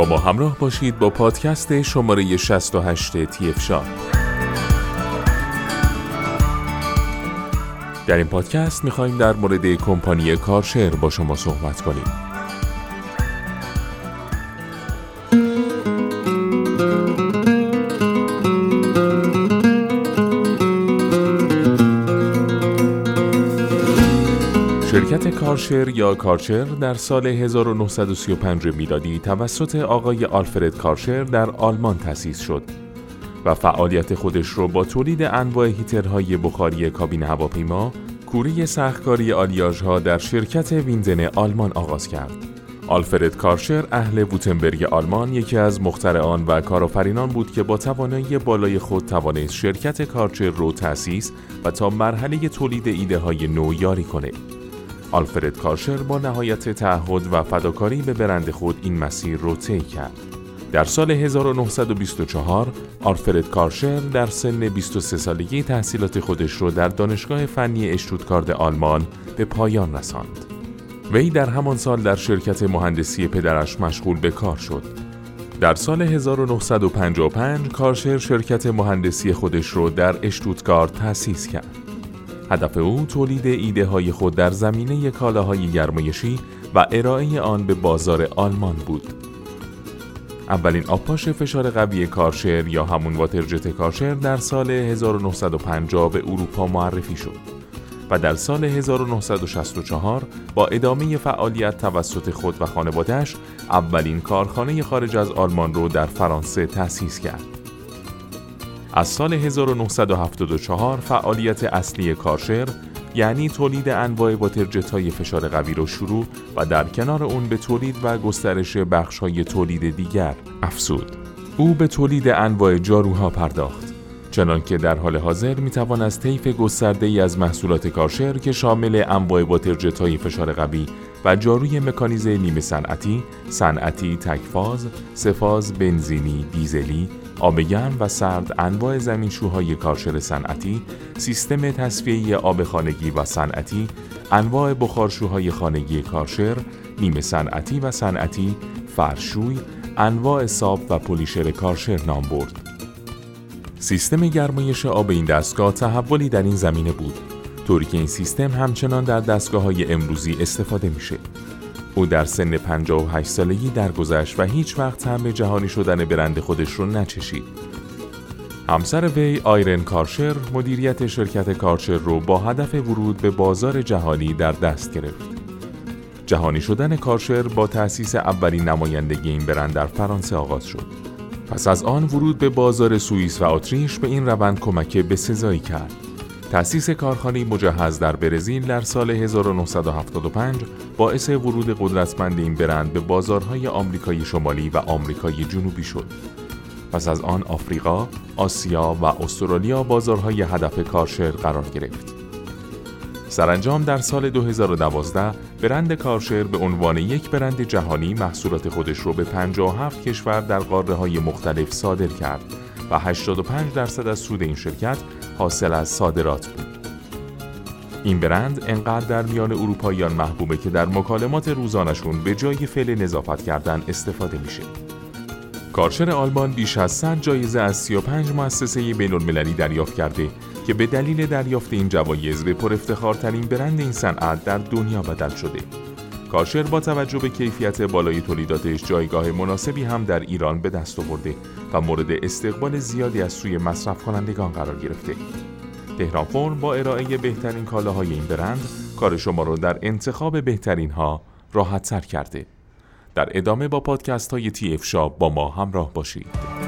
با ما همراه باشید با پادکست شماره 68 تیف شا در این پادکست می‌خوایم در مورد کمپانی کارشر با شما صحبت کنیم. شرکت کارشر یا کارشر در سال 1935 میلادی توسط آقای آلفرد کارشر در آلمان تأسیس شد و فعالیت خودش را با تولید انواع هیترهای بخاری کابین هواپیما، کوری سختکاری آلیاژها در شرکت ویندن آلمان آغاز کرد. آلفرد کارشر اهل بوتنبرگ آلمان یکی از مخترعان و کارآفرینان بود که با توانایی بالای خود توانست شرکت کارشر رو تأسیس و تا مرحله تولید ایده های نو یاری کنه. آلفرد کارشر با نهایت تعهد و فداکاری به برند خود این مسیر رو طی کرد. در سال 1924 آلفرد کارشر در سن 23 سالگی تحصیلات خودش رو در دانشگاه فنی اشتوتگارد آلمان به پایان رساند. وی در همان سال در شرکت مهندسی پدرش مشغول به کار شد. در سال 1955 کارشر شرکت مهندسی خودش رو در اشتوتگارد تأسیس کرد. هدف او تولید ایده های خود در زمینه کالاهای گرمایشی و ارائه آن به بازار آلمان بود. اولین آبپاش فشار قوی کارشر یا همون واترجت کارشر در سال 1950 به اروپا معرفی شد و در سال 1964 با ادامه فعالیت توسط خود و خانوادهش اولین کارخانه خارج از آلمان رو در فرانسه تأسیس کرد. از سال 1974 فعالیت اصلی کارشر یعنی تولید انواع واترجت های فشار قوی را شروع و در کنار اون به تولید و گسترش بخش های تولید دیگر افزود. او به تولید انواع جاروها پرداخت. چنانکه در حال حاضر می توان از طیف گسترده ای از محصولات کارشر که شامل انواع واترجت های فشار قوی و جاروی مکانیزه نیمه صنعتی، صنعتی تکفاز، سفاز بنزینی، دیزلی، آب گرم و سرد انواع زمینشوهای کارشر صنعتی، سیستم تصفیه آب خانگی و صنعتی، انواع بخارشوهای خانگی کارشر، نیمه صنعتی و صنعتی، فرشوی، انواع ساب و پلیشر کارشر نام برد. سیستم گرمایش آب این دستگاه تحولی در این زمینه بود طوری که این سیستم همچنان در دستگاه های امروزی استفاده میشه. او در سن 58 سالگی درگذشت و هیچ وقت هم جهانی شدن برند خودش رو نچشید. همسر وی آیرن کارشر مدیریت شرکت کارشر رو با هدف ورود به بازار جهانی در دست گرفت. جهانی شدن کارشر با تأسیس اولین نمایندگی این برند در فرانسه آغاز شد. پس از آن ورود به بازار سوئیس و اتریش به این روند کمک به سزایی کرد. تأسیس کارخانه مجهز در برزیل در سال 1975 باعث ورود قدرتمند این برند به بازارهای آمریکای شمالی و آمریکای جنوبی شد. پس از آن آفریقا، آسیا و استرالیا بازارهای هدف کارشر قرار گرفت. سرانجام در سال 2012 برند کارشر به عنوان یک برند جهانی محصولات خودش رو به 57 کشور در قاره های مختلف صادر کرد و 85 درصد از سود این شرکت حاصل از صادرات بود. این برند انقدر در میان اروپاییان محبوبه که در مکالمات روزانشون به جای فعل نظافت کردن استفاده میشه. کارشر آلمان بیش از 100 جایزه از 35 مؤسسه بین المللی دریافت کرده که به دلیل دریافت این جوایز به پر افتخارترین برند این صنعت در دنیا بدل شده. کارشر با توجه به کیفیت بالای تولیداتش جایگاه مناسبی هم در ایران به دست آورده و مورد استقبال زیادی از سوی مصرف کنندگان قرار گرفته. تهران فرم با ارائه بهترین کالاهای این برند کار شما را در انتخاب بهترین ها راحت تر کرده. در ادامه با پادکست های تی اف شاب با ما همراه باشید.